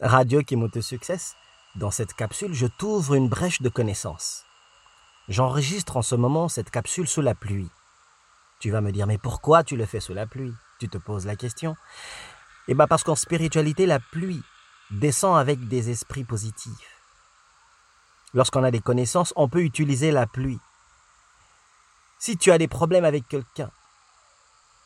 Radio Kimoto Success, dans cette capsule, je t'ouvre une brèche de connaissances. J'enregistre en ce moment cette capsule sous la pluie. Tu vas me dire, mais pourquoi tu le fais sous la pluie? Tu te poses la question. Eh bien parce qu'en spiritualité, la pluie descend avec des esprits positifs. Lorsqu'on a des connaissances, on peut utiliser la pluie. Si tu as des problèmes avec quelqu'un,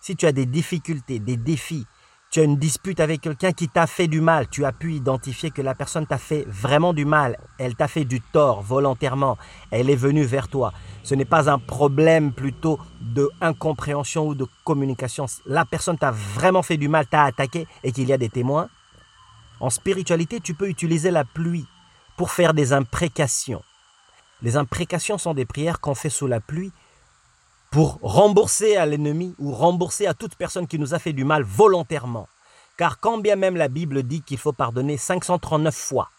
si tu as des difficultés, des défis, tu as une dispute avec quelqu'un qui t'a fait du mal, tu as pu identifier que la personne t'a fait vraiment du mal, elle t'a fait du tort volontairement, elle est venue vers toi. Ce n'est pas un problème plutôt de incompréhension ou de communication. La personne t'a vraiment fait du mal, t'a attaqué et qu'il y a des témoins. En spiritualité, tu peux utiliser la pluie pour faire des imprécations. Les imprécations sont des prières qu'on fait sous la pluie pour rembourser à l'ennemi ou rembourser à toute personne qui nous a fait du mal volontairement. Car quand bien même la Bible dit qu'il faut pardonner 539 fois,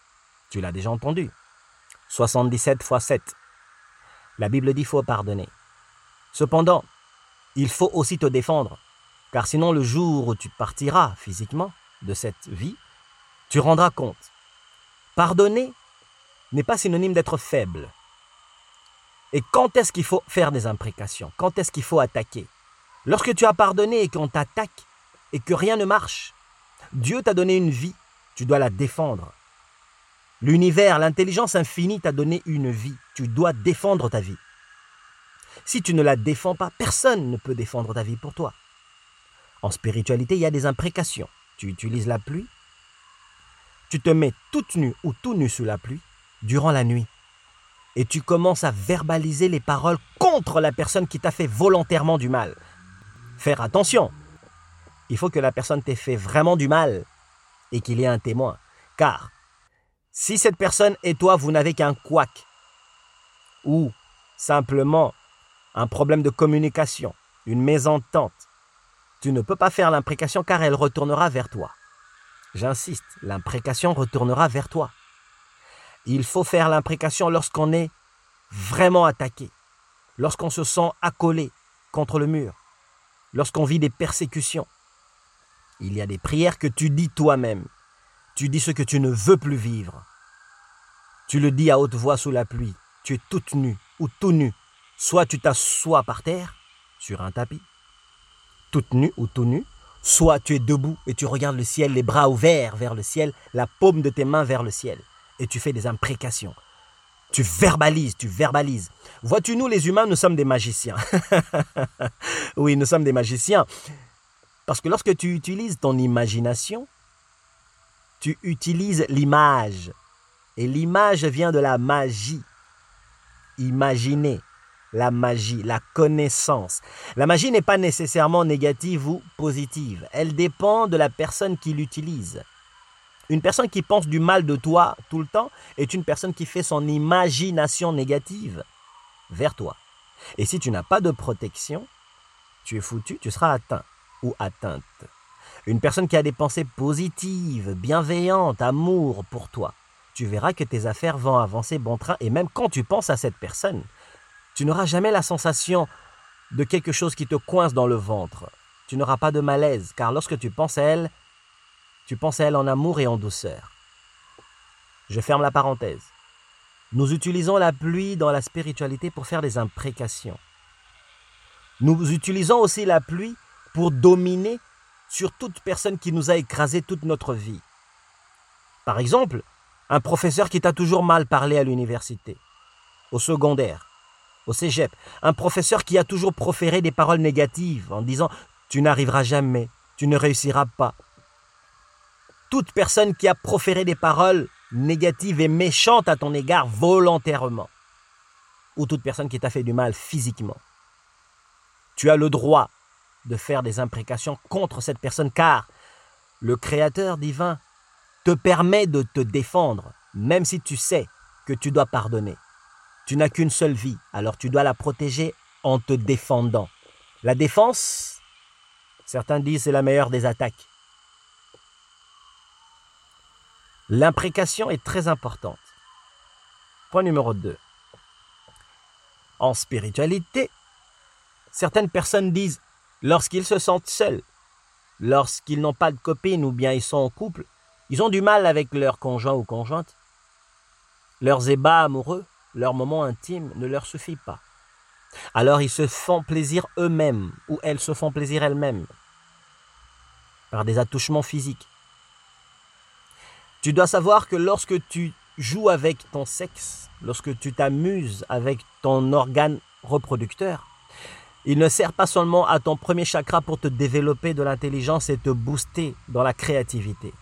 tu l'as déjà entendu, 77 fois 7, la Bible dit qu'il faut pardonner. Cependant, il faut aussi te défendre, car sinon le jour où tu partiras physiquement de cette vie, tu rendras compte. Pardonner n'est pas synonyme d'être faible. Et quand est-ce qu'il faut faire des imprécations? Quand est-ce qu'il faut attaquer? Lorsque tu as pardonné et qu'on t'attaque et que rien ne marche, Dieu t'a donné une vie, tu dois la défendre. L'univers, l'intelligence infinie t'a donné une vie, tu dois défendre ta vie. Si tu ne la défends pas, personne ne peut défendre ta vie pour toi. En spiritualité, il y a des imprécations. Tu utilises la pluie, tu te mets toute nue ou tout nu sous la pluie durant la nuit et tu commences à verbaliser les paroles contre la personne qui t'a fait volontairement du mal. Faire attention. Il faut que la personne t'ait fait vraiment du mal et qu'il y ait un témoin. Car si cette personne et toi, vous n'avez qu'un couac ou simplement un problème de communication, une mésentente, tu ne peux pas faire l'imprécation car elle retournera vers toi. J'insiste, l'imprécation retournera vers toi. Il faut faire l'imprécation lorsqu'on est vraiment attaqué, lorsqu'on se sent accolé contre le mur, lorsqu'on vit des persécutions. Il y a des prières que tu dis toi-même. Tu dis ce que tu ne veux plus vivre. Tu le dis à haute voix sous la pluie. Tu es toute nue ou tout nu. Soit tu t'assois par terre, sur un tapis, toute nue ou tout nu, soit tu es debout et tu regardes le ciel, les bras ouverts vers le ciel, la paume de tes mains vers le ciel et tu fais des imprécations. Tu verbalises, tu verbalises. Vois-tu, nous les humains, nous sommes des magiciens. oui, nous sommes des magiciens. Parce que lorsque tu utilises ton imagination, tu utilises l'image. Et l'image vient de la magie. Imaginer, la magie, la connaissance. La magie n'est pas nécessairement négative ou positive. Elle dépend de la personne qui l'utilise. Une personne qui pense du mal de toi tout le temps est une personne qui fait son imagination négative vers toi. Et si tu n'as pas de protection, tu es foutu, tu seras atteint ou atteinte. Une personne qui a des pensées positives, bienveillantes, amour pour toi, tu verras que tes affaires vont avancer bon train et même quand tu penses à cette personne, tu n'auras jamais la sensation de quelque chose qui te coince dans le ventre. Tu n'auras pas de malaise car lorsque tu penses à elle, tu penses à elle en amour et en douceur. Je ferme la parenthèse. Nous utilisons la pluie dans la spiritualité pour faire des imprécations. Nous utilisons aussi la pluie pour dominer sur toute personne qui nous a écrasé toute notre vie. Par exemple, un professeur qui t'a toujours mal parlé à l'université, au secondaire, au cégep, un professeur qui a toujours proféré des paroles négatives en disant tu n'arriveras jamais, tu ne réussiras pas, toute personne qui a proféré des paroles négatives et méchantes à ton égard volontairement, ou toute personne qui t'a fait du mal physiquement. Tu as le droit de faire des imprécations contre cette personne car le Créateur divin te permet de te défendre, même si tu sais que tu dois pardonner. Tu n'as qu'une seule vie, alors tu dois la protéger en te défendant. La défense, certains disent, c'est la meilleure des attaques. L'imprécation est très importante. Point numéro 2. En spiritualité, certaines personnes disent, lorsqu'ils se sentent seuls, lorsqu'ils n'ont pas de copine ou bien ils sont en couple, Ils ont du mal avec leur conjoint ou conjointe. Leurs ébats amoureux, leurs moments intimes ne leur suffit pas. Alors ils se font plaisir eux-mêmes ou elles se font plaisir elles-mêmes par des attouchements physiques. Tu dois savoir que lorsque tu joues avec ton sexe, lorsque tu t'amuses avec ton organe reproducteur, il ne sert pas seulement à ton premier chakra pour te développer de l'intelligence et te booster dans la créativité.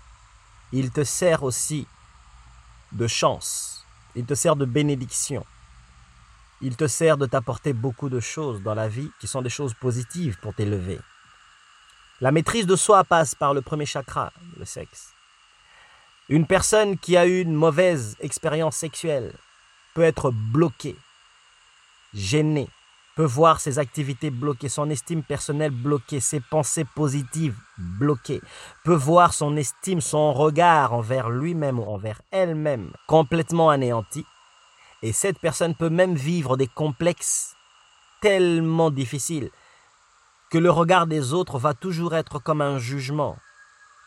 Il te sert aussi de chance. Il te sert de bénédiction. Il te sert de t'apporter beaucoup de choses dans la vie qui sont des choses positives pour t'élever. La maîtrise de soi passe par le premier chakra, le sexe. Une personne qui a eu une mauvaise expérience sexuelle peut être bloquée, gênée, peut voir ses activités bloquées, son estime personnelle bloquée, ses pensées positives bloquées, peut voir son estime, son regard envers lui-même ou envers elle-même complètement anéanti. Et cette personne peut même vivre des complexes tellement difficiles que le regard des autres va toujours être comme un jugement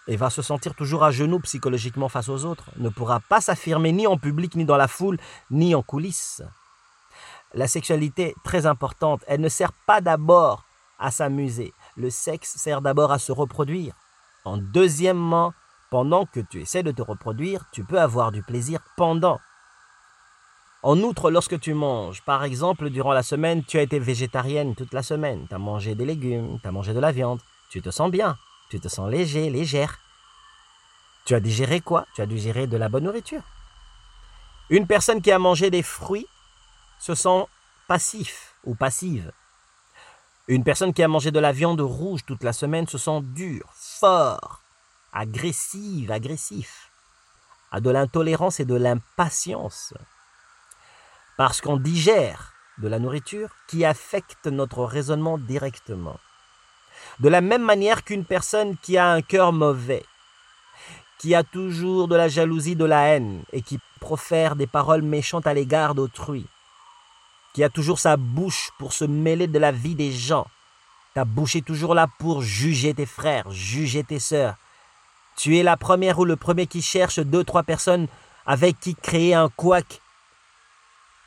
et va se sentir toujours à genoux psychologiquement face aux autres, ne pourra pas s'affirmer ni en public, ni dans la foule, ni en coulisses. La sexualité, très importante, elle ne sert pas d'abord à s'amuser. Le sexe sert d'abord à se reproduire. En deuxièmement, pendant que tu essaies de te reproduire, tu peux avoir du plaisir pendant. En outre, lorsque tu manges, par exemple, durant la semaine, tu as été végétarienne toute la semaine, tu as mangé des légumes, tu as mangé de la viande, tu te sens bien, tu te sens léger, légère. Tu as digéré quoi? Tu as digéré de la bonne nourriture. Une personne qui a mangé des fruits se sent passif ou passive. Une personne qui a mangé de la viande rouge toute la semaine se sent dur, fort, agressive, agressif, a de l'intolérance et de l'impatience parce qu'on digère de la nourriture qui affecte notre raisonnement directement. De la même manière qu'une personne qui a un cœur mauvais, qui a toujours de la jalousie, de la haine et qui profère des paroles méchantes à l'égard d'autrui, qui a toujours sa bouche pour se mêler de la vie des gens, ta bouche est toujours là pour juger tes frères, juger tes sœurs. Tu es la première ou le premier qui cherche deux, trois personnes avec qui créer un couac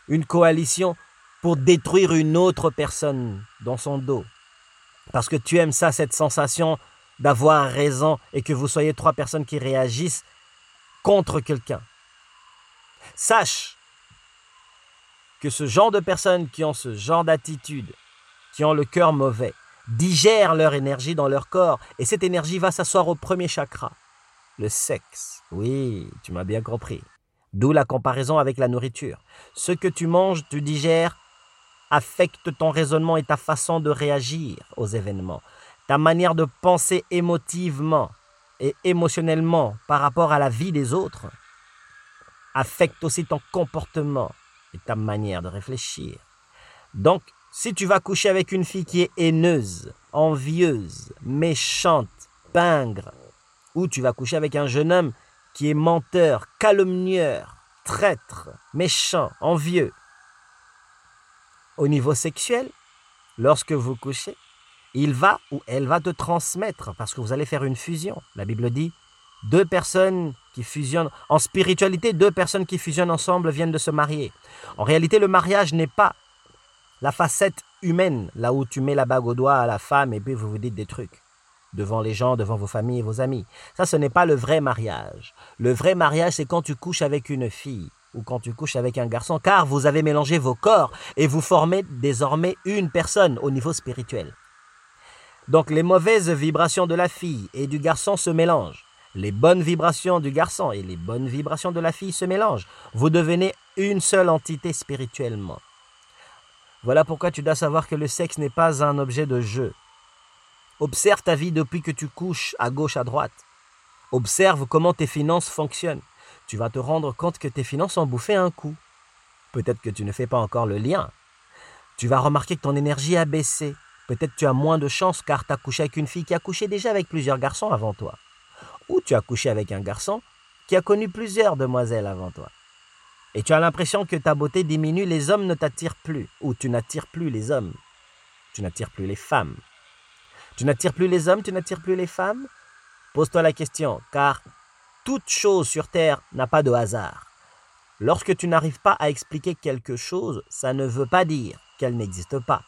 une coalition pour détruire une autre personne dans son dos. Parce que tu aimes ça, cette sensation d'avoir raison et que vous soyez trois personnes qui réagissent contre quelqu'un. Sache que ce genre de personnes qui ont ce genre d'attitude, qui ont le cœur mauvais, digèrent leur énergie dans leur corps et cette énergie va s'asseoir au premier chakra, le sexe. Oui, tu m'as bien compris. D'où la comparaison avec la nourriture. Ce que tu manges, tu digères, affecte ton raisonnement et ta façon de réagir aux événements. Ta manière de penser émotivement et émotionnellement par rapport à la vie des autres affecte aussi ton comportement et ta manière de réfléchir. Donc, si tu vas coucher avec une fille qui est haineuse, envieuse, méchante, pingre, ou tu vas coucher avec un jeune homme qui est menteur, calomnieur, traître, méchant, envieux. Au niveau sexuel, lorsque vous couchez, il va ou elle va te transmettre parce que vous allez faire une fusion. La Bible dit deux personnes qui fusionnent en spiritualité, deux personnes qui fusionnent ensemble viennent de se marier. En réalité, le mariage n'est pas la facette humaine, là où tu mets la bague au doigt à la femme et puis vous vous dites des trucs devant les gens, devant vos familles et vos amis. Ça, ce n'est pas le vrai mariage. Le vrai mariage, c'est quand tu couches avec une fille ou quand tu couches avec un garçon, car vous avez mélangé vos corps et vous formez désormais une personne au niveau spirituel. Donc les mauvaises vibrations de la fille et du garçon se mélangent. Les bonnes vibrations du garçon et les bonnes vibrations de la fille se mélangent. Vous devenez une seule entité spirituellement. Voilà pourquoi tu dois savoir que le sexe n'est pas un objet de jeu. Observe ta vie depuis que tu couches à gauche, à droite. Observe comment tes finances fonctionnent. Tu vas te rendre compte que tes finances ont bouffé un coup. Peut-être que tu ne fais pas encore le lien. Tu vas remarquer que ton énergie a baissé. Peut-être tu as moins de chance car tu as couché avec une fille qui a couché déjà avec plusieurs garçons avant toi. Ou tu as couché avec un garçon qui a connu plusieurs demoiselles avant toi. Et tu as l'impression que ta beauté diminue, les hommes ne t'attirent plus. Ou tu n'attires plus les hommes. Tu n'attires plus les femmes. Tu n'attires plus les hommes, tu n'attires plus les femmes? Pose-toi la question, car toute chose sur Terre n'a pas de hasard. Lorsque tu n'arrives pas à expliquer quelque chose, ça ne veut pas dire qu'elle n'existe pas.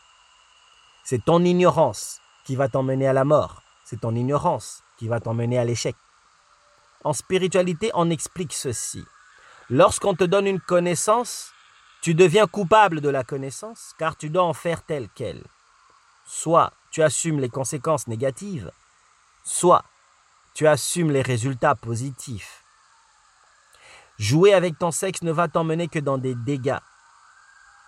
C'est ton ignorance qui va t'emmener à la mort. C'est ton ignorance qui va t'emmener à l'échec. En spiritualité, on explique ceci. Lorsqu'on te donne une connaissance, tu deviens coupable de la connaissance car tu dois en faire telle qu'elle. Soit tu assumes les conséquences négatives, soit tu assumes les résultats positifs. Jouer avec ton sexe ne va t'emmener que dans des dégâts.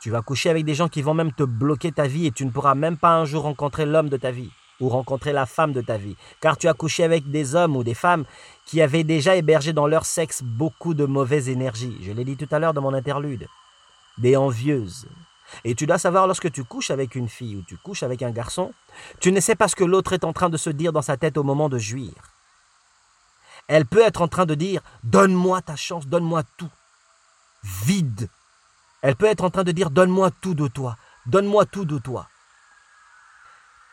Tu vas coucher avec des gens qui vont même te bloquer ta vie et tu ne pourras même pas un jour rencontrer l'homme de ta vie ou rencontrer la femme de ta vie, car tu as couché avec des hommes ou des femmes qui avaient déjà hébergé dans leur sexe beaucoup de mauvaise énergie. Je l'ai dit tout à l'heure dans mon interlude. Des envieuses. Et tu dois savoir, lorsque tu couches avec une fille ou tu couches avec un garçon, tu ne sais pas ce que l'autre est en train de se dire dans sa tête au moment de jouir. Elle peut être en train de dire Donne-moi ta chance, donne-moi tout. Vide. Elle peut être en train de dire Donne-moi tout de toi, donne-moi tout de toi.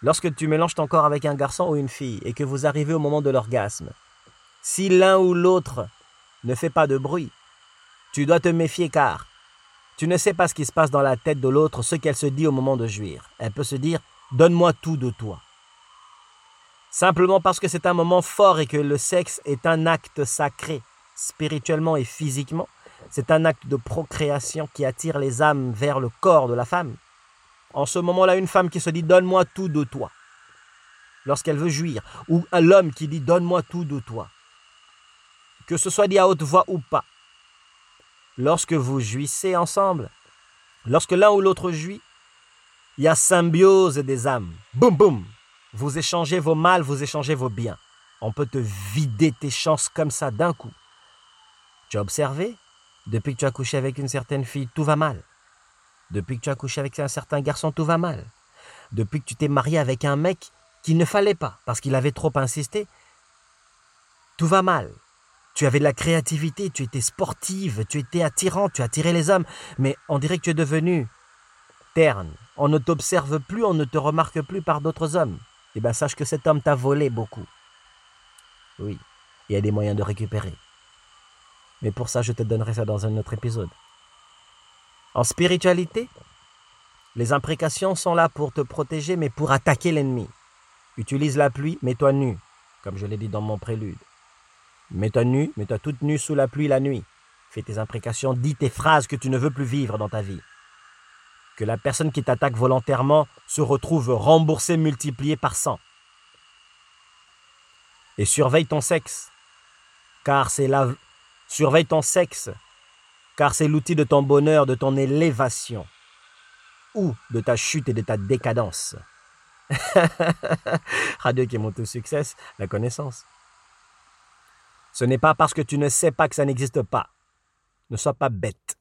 Lorsque tu mélanges ton corps avec un garçon ou une fille et que vous arrivez au moment de l'orgasme, si l'un ou l'autre ne fait pas de bruit, tu dois te méfier car tu ne sais pas ce qui se passe dans la tête de l'autre, ce qu'elle se dit au moment de jouir. Elle peut se dire Donne-moi tout de toi. Simplement parce que c'est un moment fort et que le sexe est un acte sacré, spirituellement et physiquement. C'est un acte de procréation qui attire les âmes vers le corps de la femme. En ce moment-là, une femme qui se dit Donne-moi tout de toi, lorsqu'elle veut jouir, ou un homme qui dit Donne-moi tout de toi, que ce soit dit à haute voix ou pas, lorsque vous jouissez ensemble, lorsque l'un ou l'autre jouit, il y a symbiose des âmes. Boum, boum. Vous échangez vos mal, vous échangez vos biens. On peut te vider tes chances comme ça d'un coup. Tu as observé? Depuis que tu as couché avec une certaine fille, tout va mal. Depuis que tu as couché avec un certain garçon, tout va mal. Depuis que tu t'es marié avec un mec qu'il ne fallait pas, parce qu'il avait trop insisté, tout va mal. Tu avais de la créativité, tu étais sportive, tu étais attirant, tu attirais les hommes, mais on dirait que tu es devenu terne. On ne t'observe plus, on ne te remarque plus par d'autres hommes. Eh bien, sache que cet homme t'a volé beaucoup. Oui, il y a des moyens de récupérer. Mais pour ça, je te donnerai ça dans un autre épisode. En spiritualité, les imprécations sont là pour te protéger, mais pour attaquer l'ennemi. Utilise la pluie, mets-toi nu, comme je l'ai dit dans mon prélude. Mets-toi nu, mets-toi toute nue sous la pluie la nuit. Fais tes imprécations, dis tes phrases que tu ne veux plus vivre dans ta vie. Que la personne qui t'attaque volontairement se retrouve remboursée multipliée par 100. Et surveille ton sexe, car c'est. Surveille ton sexe, car c'est l'outil de ton bonheur, de ton élévation, ou de ta chute et de ta décadence. Radio qui monte au succès, la connaissance. Ce n'est pas parce que tu ne sais pas que ça n'existe pas. Ne sois pas bête.